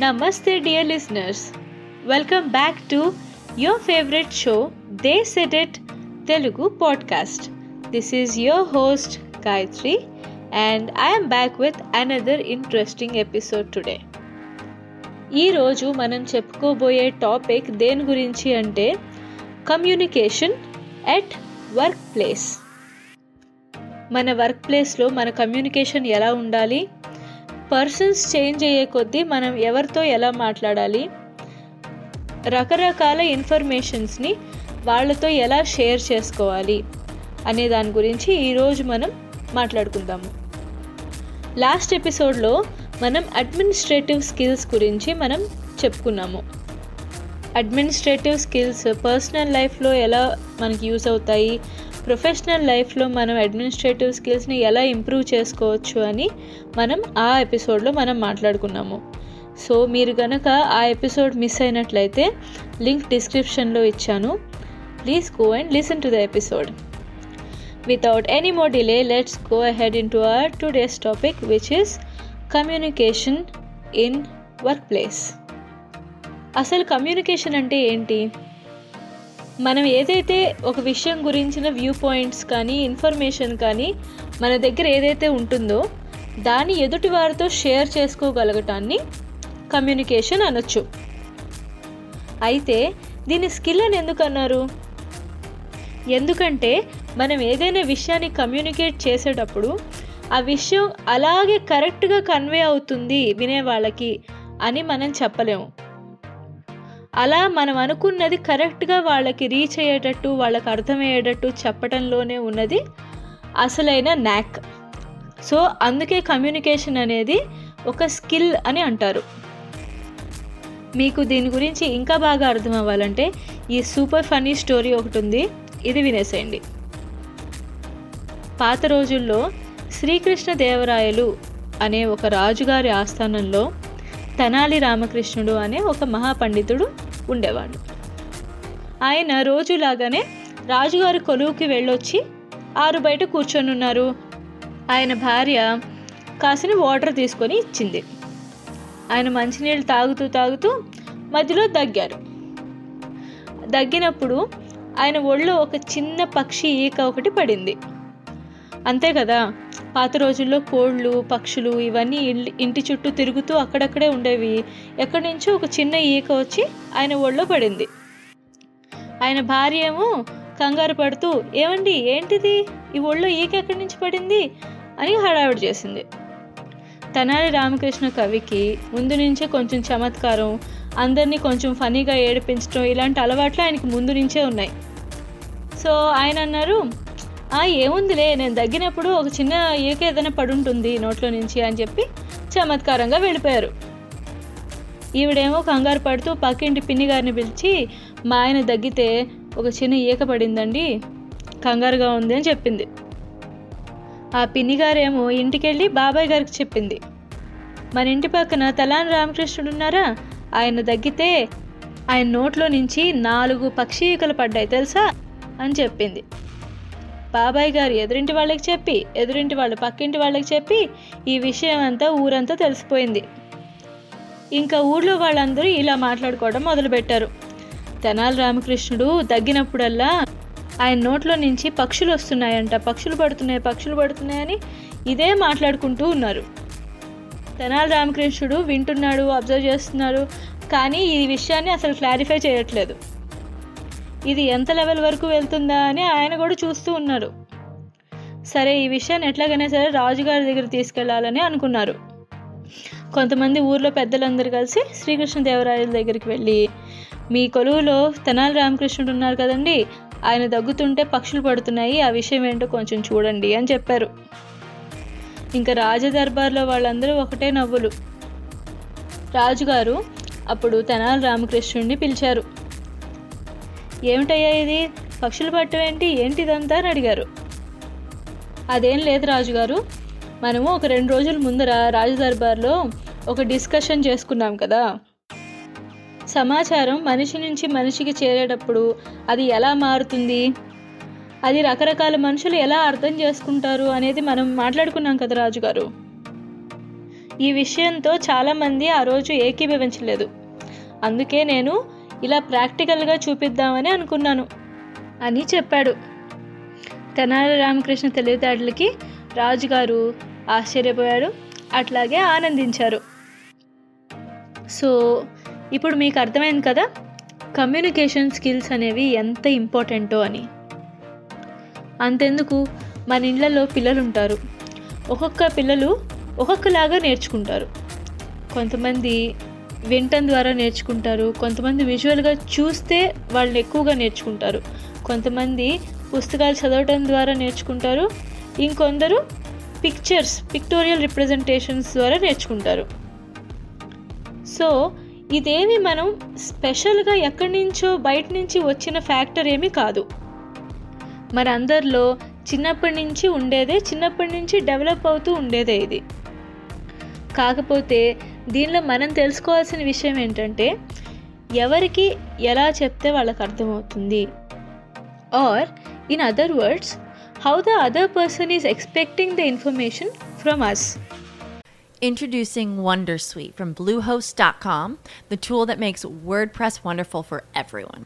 నమస్తే dear listeners welcome back to your favourite show they said it Telugu podcast this is your host Gayatri and I'm back with another interesting episode today ఈరోజు మనం చెప్పుకోబోయే topic దేని గురించి అంటే communication at work place మన work ప్లేస్లో మన communication ఎలా ఉండాలి? పర్సన్స్ చేంజ్ అయ్యే కొద్దీ మనం ఎవరితో ఎలా మాట్లాడాలి? రకరకాల ఇన్ఫర్మేషన్స్ని వాళ్ళతో ఎలా షేర్ చేసుకోవాలి? అనే దాని గురించి ఈరోజు మనం మాట్లాడుకుందాము. లాస్ట్ ఎపిసోడ్లో మనం అడ్మినిస్ట్రేటివ్ స్కిల్స్ గురించి మనం చెప్పుకున్నాము. అడ్మినిస్ట్రేటివ్ స్కిల్స్ పర్సనల్ లైఫ్లో ఎలా మనకి యూస్ అవుతాయి? ప్రొఫెషనల్ లైఫ్లో మనం అడ్మినిస్ట్రేటివ్ స్కిల్స్ని ఎలా ఇంప్రూవ్ చేసుకోవచ్చు అని మనం ఆ ఎపిసోడ్లో మనం మాట్లాడుకున్నాము. సో మీరు కనుక ఆ ఎపిసోడ్ మిస్ అయినట్లయితే లింక్ డిస్క్రిప్షన్లో ఇచ్చాను. Please go and listen to the episode. Without any more delay let's go ahead in to our today's topic which is communication in work place. అసలు కమ్యూనికేషన్ అంటే ఏంటి? మనం ఏదైతే ఒక విషయం గురించిన వ్యూ పాయింట్స్ కానీ ఇన్ఫర్మేషన్ కానీ మన దగ్గర ఏదైతే ఉంటుందో దాన్ని ఎదుటి వారితో షేర్ చేసుకోగలగటాన్ని కమ్యూనికేషన్ అనొచ్చు. అయితే దీని స్కిల్ అని ఎందుకు అన్నారు? ఎందుకంటే మనం ఏదైనా విషయాన్ని కమ్యూనికేట్ చేసేటప్పుడు ఆ విషయం అలాగే కరెక్ట్గా కన్వే అవుతుంది వినే వాళ్ళకి అని మనం చెప్పలేము. అలా మనం అనుకున్నది కరెక్ట్గా వాళ్ళకి రీచ్ అయ్యేటట్టు వాళ్ళకి అర్థమయ్యేటట్టు చెప్పడంలోనే ఉన్నది అసలైన న్యాక్. సో అందుకే కమ్యూనికేషన్ అనేది ఒక స్కిల్ అని అంటారు. మీకు దీని గురించి ఇంకా బాగా అర్థం అవ్వాలంటే ఈ సూపర్ ఫన్నీ స్టోరీ ఒకటి ఉంది. ఇది వినేసేయండి. పాత రోజుల్లో శ్రీకృష్ణ దేవరాయలు అనే ఒక రాజుగారి ఆస్థానంలో తెనాలి రామకృష్ణుడు అనే ఒక మహాపండితుడు ఉండేవాడు. ఆయన రోజులాగానే రాజుగారి కొలువుకి వెళ్ళొచ్చి ఆరు బయట కూర్చొని ఉన్నారు ఆయన భార్య కాసిన వాటర్ తీసుకొని ఇచ్చింది. ఆయన మంచినీళ్ళు తాగుతూ తాగుతూ మధ్యలో దగ్గారు. దగ్గినప్పుడు ఆయన ఒళ్ళో ఒక చిన్న పక్షి ఈక ఒకటి పడింది. అంతే కదా. పాత రోజుల్లో కోళ్ళు పక్షులు ఇవన్నీ ఇంటి చుట్టూ తిరుగుతూ అక్కడక్కడే ఉండేవి. ఎక్కడి నుంచో ఒక చిన్న ఈక వచ్చి ఆయన ఒళ్ళో పడింది. ఆయన భార్య ఏమో కంగారు పడుతూ ఏమండి ఏంటిది? ఈ ఒళ్ళో ఈక ఎక్కడి నుంచి పడింది? అని హడావిడి చేసింది. తెనాలి రామకృష్ణ కవికి ముందు నుంచే కొంచెం చమత్కారం అందరినీ కొంచెం ఫనీగా ఏడిపించడం ఇలాంటి అలవాట్లు ఆయనకి ముందు నుంచే ఉన్నాయి. సో ఆయన అన్నారు ఏముందిలే నేను తగ్గినప్పుడు ఒక చిన్న ఈక ఏదైనా పడుంటుంది నోట్లో నుంచి అని చెప్పి చమత్కారంగా వెళ్ళిపోయారు. ఈవిడేమో కంగారు పడుతూ పక్కింటి పిన్ని గారిని పిలిచి మా ఆయన దగ్గితే ఒక చిన్న ఈక పడిందండి కంగారుగా ఉంది అని చెప్పింది. ఆ పిన్ని గారేమో ఇంటికెళ్ళి బాబాయ్ గారికి చెప్పింది. మన ఇంటి పక్కన తలాన్ రామకృష్ణుడు ఉన్నారా? ఆయన దగ్గితే ఆయన నోట్లో నుంచి నాలుగు పక్షి ఈకలు పడ్డాయి తెలుసా? అని చెప్పింది. బాబాయ్ గారు ఎదురింటి వాళ్ళకి చెప్పి ఎదురింటి వాళ్ళు పక్కింటి వాళ్ళకి చెప్పి ఈ విషయం అంతా ఊరంతా తెలిసిపోయింది. ఇంకా ఊర్లో వాళ్ళందరూ ఇలా మాట్లాడుకోవడం మొదలుపెట్టారు. తెనాలి రామకృష్ణుడు తగ్గినప్పుడల్లా ఆయన నోట్లో నుంచి పక్షులు వస్తున్నాయంట. పక్షులు పడుతున్నాయి పక్షులు పడుతున్నాయని ఇదే మాట్లాడుకుంటూ ఉన్నారు. తెనాలి రామకృష్ణుడు వింటున్నాడు అబ్జర్వ్ చేస్తున్నారు కానీ ఈ విషయాన్ని అసలు క్లారిఫై చేయట్లేదు. ఇది ఎంత లెవెల్ వరకు వెళ్తుందా అని ఆయన కూడా చూస్తూ ఉన్నారు. సరే ఈ విషయాన్ని ఎట్లాగైనా సరే రాజుగారి దగ్గర తీసుకెళ్ళాలని అనుకున్నారు. కొంతమంది ఊర్లో పెద్దలందరూ కలిసి శ్రీకృష్ణదేవరాయల దగ్గరికి వెళ్ళి మీ కొలువులో తెనాలి రామకృష్ణుడు ఉన్నారు కదండి ఆయన దగ్గుతుంటే పక్షులు పడుతున్నాయి ఆ విషయం ఏంటో కొంచెం చూడండి అని చెప్పారు. ఇంకా రాజదర్బార్లో వాళ్ళందరూ ఒకటే నవ్వులు. రాజుగారు అప్పుడు తెనాలి రామకృష్ణుడిని పిలిచారు. ఏమిటయ్యా ఇది? పక్షులు పట్టవేంటి ఏంటిదంతా అని అడిగారు. అదేం లేదు రాజుగారు. మనము ఒక రెండు రోజుల ముందర రాజదర్బార్లో ఒక డిస్కషన్ చేసుకున్నాం కదా. సమాచారం మనిషి నుంచి మనిషికి చేరేటప్పుడు అది ఎలా మారుతుంది? అది రకరకాల మనుషులు ఎలా అర్థం చేసుకుంటారు అనేది మనం మాట్లాడుకున్నాం కదా రాజుగారు. ఈ విషయంతో చాలామంది ఆ రోజు ఏకీభవించలేదు. అందుకే నేను ఇలా ప్రాక్టికల్గా చూపిద్దామని అనుకున్నాను అని చెప్పాడు. తెనాలి రామకృష్ణ తెలివితేటలకి రాజుగారు ఆశ్చర్యపోయాడు అట్లాగే ఆనందించారు. సో ఇప్పుడు మీకు అర్థమైంది కదా? కమ్యూనికేషన్ స్కిల్స్ అనేవి ఎంత ఇంపార్టెంటో అని. అంతెందుకు? మన ఇళ్ళల్లో పిల్లలు ఉంటారు ఒక్కొక్క పిల్లలు ఒక్కొక్కలాగా నేర్చుకుంటారు. కొంతమంది వింటం ద్వారా నేర్చుకుంటారు. కొంతమంది విజువల్గా చూస్తే వాళ్ళు ఎక్కువగా నేర్చుకుంటారు. కొంతమంది పుస్తకాలు చదవటం ద్వారా నేర్చుకుంటారు. ఇంకొందరు పిక్చర్స్ పిక్టోరియల్ రిప్రజెంటేషన్స్ ద్వారా నేర్చుకుంటారు. సో ఇదేమి మనం స్పెషల్గా ఎక్కడి నుంచో బయట నుంచి వచ్చిన ఫ్యాక్టర్ ఏమీ కాదు. మన అందరిలో చిన్నప్పటి నుంచి ఉండేదే చిన్నప్పటి నుంచి డెవలప్ అవుతూ ఉండేదే ఇది. కాకపోతే దీనిలో మనం తెలుసుకోవాల్సిన విషయం ఏంటంటే ఎవరికి ఎలా చెప్తే వాళ్ళకి అర్థమవుతుంది or in other words how the other person is expecting the information from us Introducing Wondersuite from Bluehost.com, the tool that makes WordPress wonderful for everyone.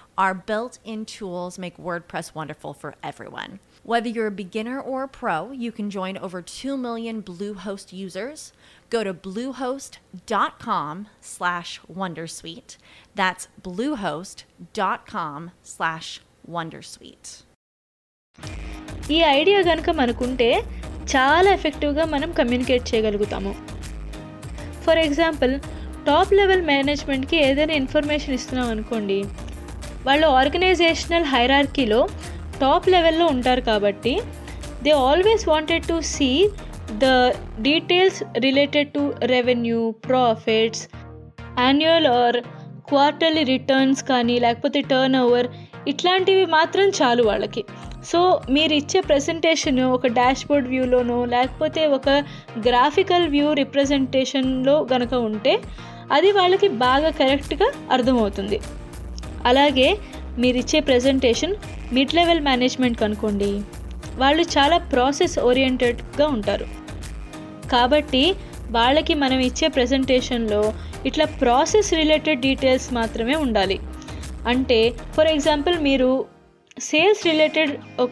Our built in tools make WordPress wonderful for everyone. Whether you're a beginner or a pro, you can join over 2 million Bluehost users. Go to bluehost.com slash wondersuite. That's bluehost.com slash wondersuite. ఈ idea కనుక మనకుంటే చాలా ఎఫెక్టివ్గా మనం communicate చేయగలుగుతాము for example top level మేనేజ్మెంట్కి ఏదైనా information ఇస్తున్నాం అనుకోండి వాళ్ళు ఆర్గనైజేషనల్ హైరార్కీలో టాప్ లెవెల్లో ఉంటారు కాబట్టి they always wanted to see the details related to revenue profits annual or quarterly returns కానీ లేకపోతే టర్న్ ఓవర్ ఇట్లాంటివి మాత్రం చాలు వాళ్ళకి. సో మీరు ఇచ్చే ప్రజెంటేషన్ ఒక డాష్బోర్డ్ వ్యూలోనో లేకపోతే ఒక గ్రాఫికల్ వ్యూ రిప్రజెంటేషన్లో గనక ఉంటే అది వాళ్ళకి బాగా కరెక్ట్గా అర్థమవుతుంది. అలాగే మీరు ఇచ్చే ప్రజెంటేషన్ మిడ్ లెవెల్ మేనేజ్మెంట్ అనుకోండి. వాళ్ళు చాలా ప్రాసెస్ ఓరియంటెడ్గా ఉంటారు. కాబట్టి వాళ్ళకి మనం ఇచ్చే ప్రజెంటేషన్లో ఇట్లా ప్రాసెస్ రిలేటెడ్ డీటెయిల్స్ మాత్రమే ఉండాలి. అంటే ఫర్ ఎగ్జాంపుల్ మీరు సేల్స్ రిలేటెడ్ ఒక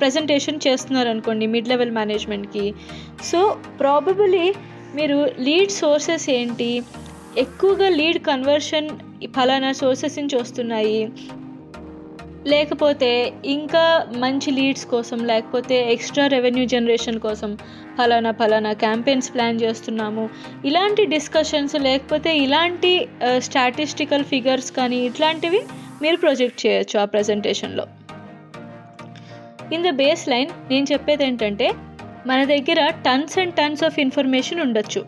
ప్రజెంటేషన్ చేస్తున్నారు అనుకోండి మిడ్ లెవెల్ మేనేజ్మెంట్కి సో ప్రాబబులీ మీరు లీడ్ సోర్సెస్ ఏంటి? ఎక్కువగా లీడ్ కన్వర్షన్ ఫలానా సోర్సెస్ నుంచి వస్తున్నాయి. లేకపోతే ఇంకా మంచి లీడ్స్ కోసం లేకపోతే ఎక్స్ట్రా రెవెన్యూ జనరేషన్ కోసం ఫలానా ఫలానా క్యాంపెయిన్స్ ప్లాన్ చేస్తున్నాము. ఇలాంటి డిస్కషన్స్ లేకపోతే ఇలాంటి స్టాటిస్టికల్ ఫిగర్స్ కానీ ఇట్లాంటివి మీరు ప్రొజెక్ట్ చేయొచ్చు ఆ ప్రజెంటేషన్లో. ఇన్ ద బేస్ లైన్ నేను చెప్పేది ఏంటంటే మన దగ్గర tons and tons of information ఉండొచ్చు.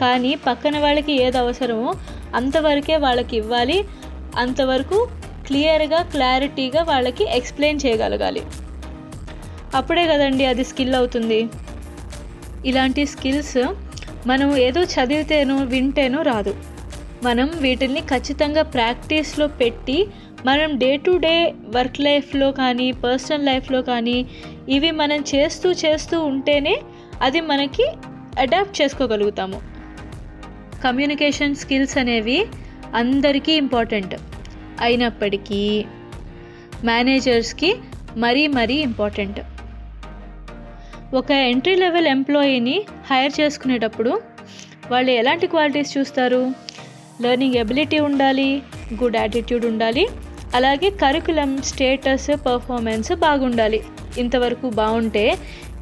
కానీ పక్కన వాళ్ళకి ఏది అవసరమో అంతవరకే వాళ్ళకి ఇవ్వాలి. అంతవరకు క్లియర్గా క్లారిటీగా వాళ్ళకి ఎక్స్ప్లెయిన్ చేయగలగాలి. అప్పుడే కదండి అది స్కిల్ అవుతుంది. ఇలాంటి స్కిల్స్ మనం ఏదో చదివితేనో వింటేనో రాదు. మనం వీటిల్ని ఖచ్చితంగా ప్రాక్టీస్లో పెట్టి మనం డే టు డే వర్క్ లైఫ్లో కానీ పర్సనల్ లైఫ్లో కానీ ఇవి మనం చేస్తూ చేస్తూ ఉంటేనే అది మనకి అడాప్ట్ చేసుకోగలుగుతాము. కమ్యూనికేషన్ స్కిల్స్ అనేవి అందరికీ ఇంపార్టెంట్ అయినప్పటికీ మేనేజర్స్కి మరీ మరీ ఇంపార్టెంట్. ఒక ఎంట్రీ లెవెల్ ఎంప్లాయీని హైర్ చేసుకునేటప్పుడు వాళ్ళు ఎలాంటి క్వాలిటీస్ చూస్తారు? లెర్నింగ్ ఎబిలిటీ ఉండాలి గుడ్ యాటిట్యూడ్ ఉండాలి అలాగే కరికులం స్టేటస్ పర్ఫార్మెన్స్ బాగుండాలి. ఇంతవరకు బాగుంటే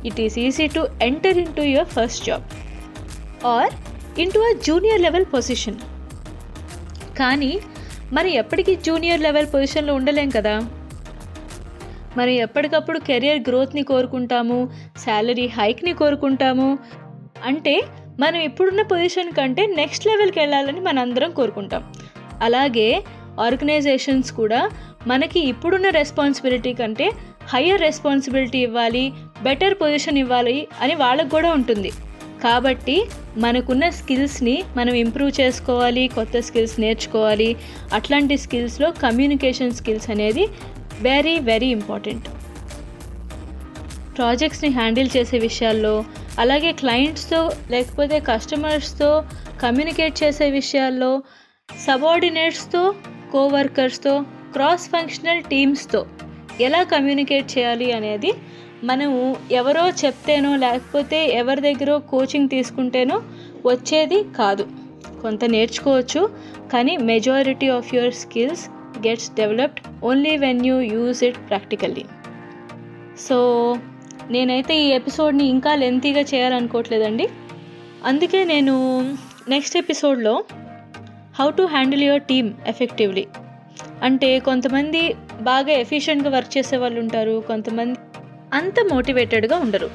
it is easy to enter in to your first job. Or into to a junior level position కానీ మరి ఎప్పటికీ జూనియర్ లెవెల్ పొజిషన్లో ఉండలేం కదా? మరి ఎప్పటికప్పుడు కెరియర్ గ్రోత్ని కోరుకుంటాము శాలరీ హైక్ని కోరుకుంటాము? అంటే మనం ఇప్పుడున్న పొజిషన్ కంటే నెక్స్ట్ లెవెల్కి వెళ్ళాలని మనందరం కోరుకుంటాం. అలాగే ఆర్గనైజేషన్స్ కూడా మనకి ఇప్పుడున్న రెస్పాన్సిబిలిటీ కంటే హయ్యర్ రెస్పాన్సిబిలిటీ ఇవ్వాలి బెటర్ పొజిషన్ ఇవ్వాలి అని వాళ్ళకు కూడా ఉంటుంది. కాబట్టి మనకున్న స్కిల్స్ని మనం ఇంప్రూవ్ చేసుకోవాలి కొత్త స్కిల్స్ నేర్చుకోవాలి. అట్లాంటి స్కిల్స్లో కమ్యూనికేషన్ స్కిల్స్ అనేది వెరీ వెరీ ఇంపార్టెంట్. ప్రాజెక్ట్స్ని హ్యాండిల్ చేసే విషయాల్లో అలాగే క్లయింట్స్తో లేకపోతే కస్టమర్స్తో కమ్యూనికేట్ చేసే విషయాల్లో సబార్డినేట్స్తో కోవర్కర్స్తో క్రాస్ ఫంక్షనల్ టీమ్స్తో ఎలా కమ్యూనికేట్ చేయాలి అనేది మనము ఎవరో చెప్తేనో లేకపోతే ఎవరి దగ్గర కోచింగ్ తీసుకుంటేనో వచ్చేది కాదు. కొంత నేర్చుకోవచ్చు కానీ majority of your skills gets developed only when you use it practically so నేనైతే ఈ ఎపిసోడ్ని ఇంకా లెంతీగా చేయాలనుకోవట్లేదండి. అందుకే నేను నెక్స్ట్ ఎపిసోడ్లో how to handle your team effectively అంటే కొంతమంది బాగా ఎఫిషియెంట్గా వర్క్ చేసే వాళ్ళు ఉంటారు కొంతమంది అంత మోటివేటెడ్గా ఉండరు.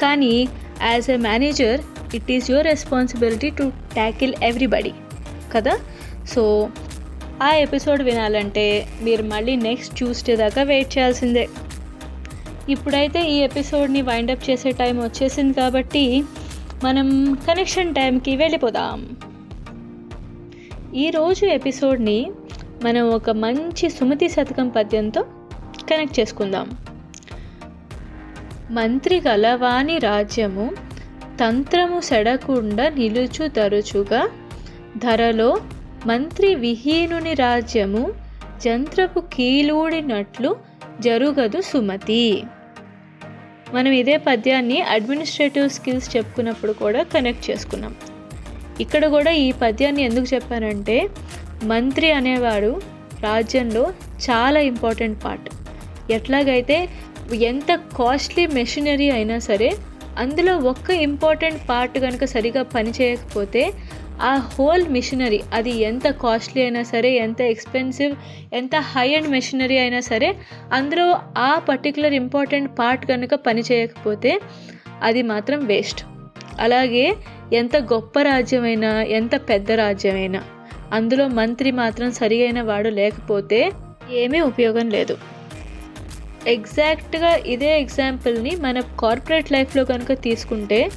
కానీ as a manager it is your responsibility to tackle everybody కదా? సో ఆ ఎపిసోడ్ వినాలంటే మీరు మళ్ళీ నెక్స్ట్ ట్యూస్డే దాకా వెయిట్ చేయాల్సిందే. ఇప్పుడైతే ఈ ఎపిసోడ్ని వైండప్ చేసే టైం వచ్చేసింది కాబట్టి మనం కనెక్షన్ టైంకి వెళ్ళిపోదాం. ఈరోజు ఎపిసోడ్ని మనం ఒక మంచి సుమతి శతకం పద్యంతో కనెక్ట్ చేసుకుందాం. మంత్రి గలవాని రాజ్యము తంత్రము సెడకుండా నిలుచు తరచుగా ధరలో మంత్రి విహీనుని రాజ్యము జంత్రపు కీలూడినట్లు జరుగదు సుమతి. మనం ఇదే పద్యాన్ని అడ్మినిస్ట్రేటివ్ స్కిల్స్ చెప్పుకున్నప్పుడు కూడా కనెక్ట్ చేసుకున్నాం. ఇక్కడ కూడా ఈ పద్యాన్ని ఎందుకు చెప్పానంటే మంత్రి అనేవాడు రాజ్యంలో చాలా ఇంపార్టెంట్ పార్ట్ ఎట్లాగైతే ఎంత కాస్ట్లీ మెషినరీ అయినా సరే అందులో ఒక్క ఇంపార్టెంట్ పార్ట్ కనుక సరిగా పనిచేయకపోతే ఆ హోల్ మిషనరీ అది ఎంత కాస్ట్లీ అయినా సరే ఎంత ఎక్స్పెన్సివ్ ఎంత హై అండ్ మెషినరీ అయినా సరే అందులో ఆ పర్టికులర్ ఇంపార్టెంట్ పార్ట్ కనుక పనిచేయకపోతే అది మాత్రం వేస్ట్ అలాగే ఎంత గొప్ప రాజ్యమైనా ఎంత పెద్ద రాజ్యమైనా అందులో మంత్రి మాత్రం సరి అయిన వాడు లేకపోతే ఏమీ ఉపయోగం లేదు. ఎగ్జాక్ట్గా ఇదే ఎగ్జాంపుల్ని మన కార్పొరేట్ లైఫ్లో కనుక తీసుకుంటే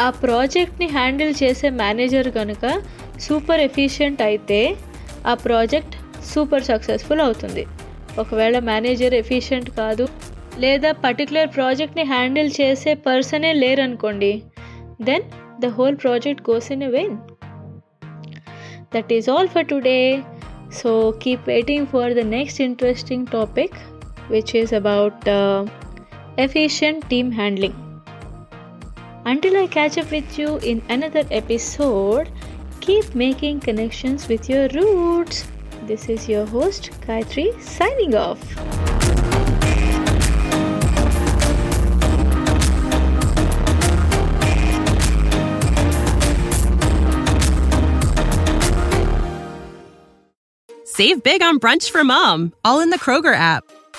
ఆ ప్రాజెక్ట్ని హ్యాండిల్ చేసే మేనేజర్ కనుక సూపర్ ఎఫిషియెంట్ అయితే ఆ ప్రాజెక్ట్ సూపర్ సక్సెస్ఫుల్ అవుతుంది. ఒకవేళ మేనేజర్ ఎఫిషియెంట్ కాదు లేదా పర్టికులర్ ప్రాజెక్ట్ని హ్యాండిల్ చేసే పర్సనే లేరనుకోండి then the whole project goes in a vain that is all for today. So keep waiting for the next interesting topic. Which is about uh, efficient team handling. Until i catch up with you in another episode keep making connections with your roots. This is your host gayatri signing off. Save big on brunch for mom, all in the Kroger app.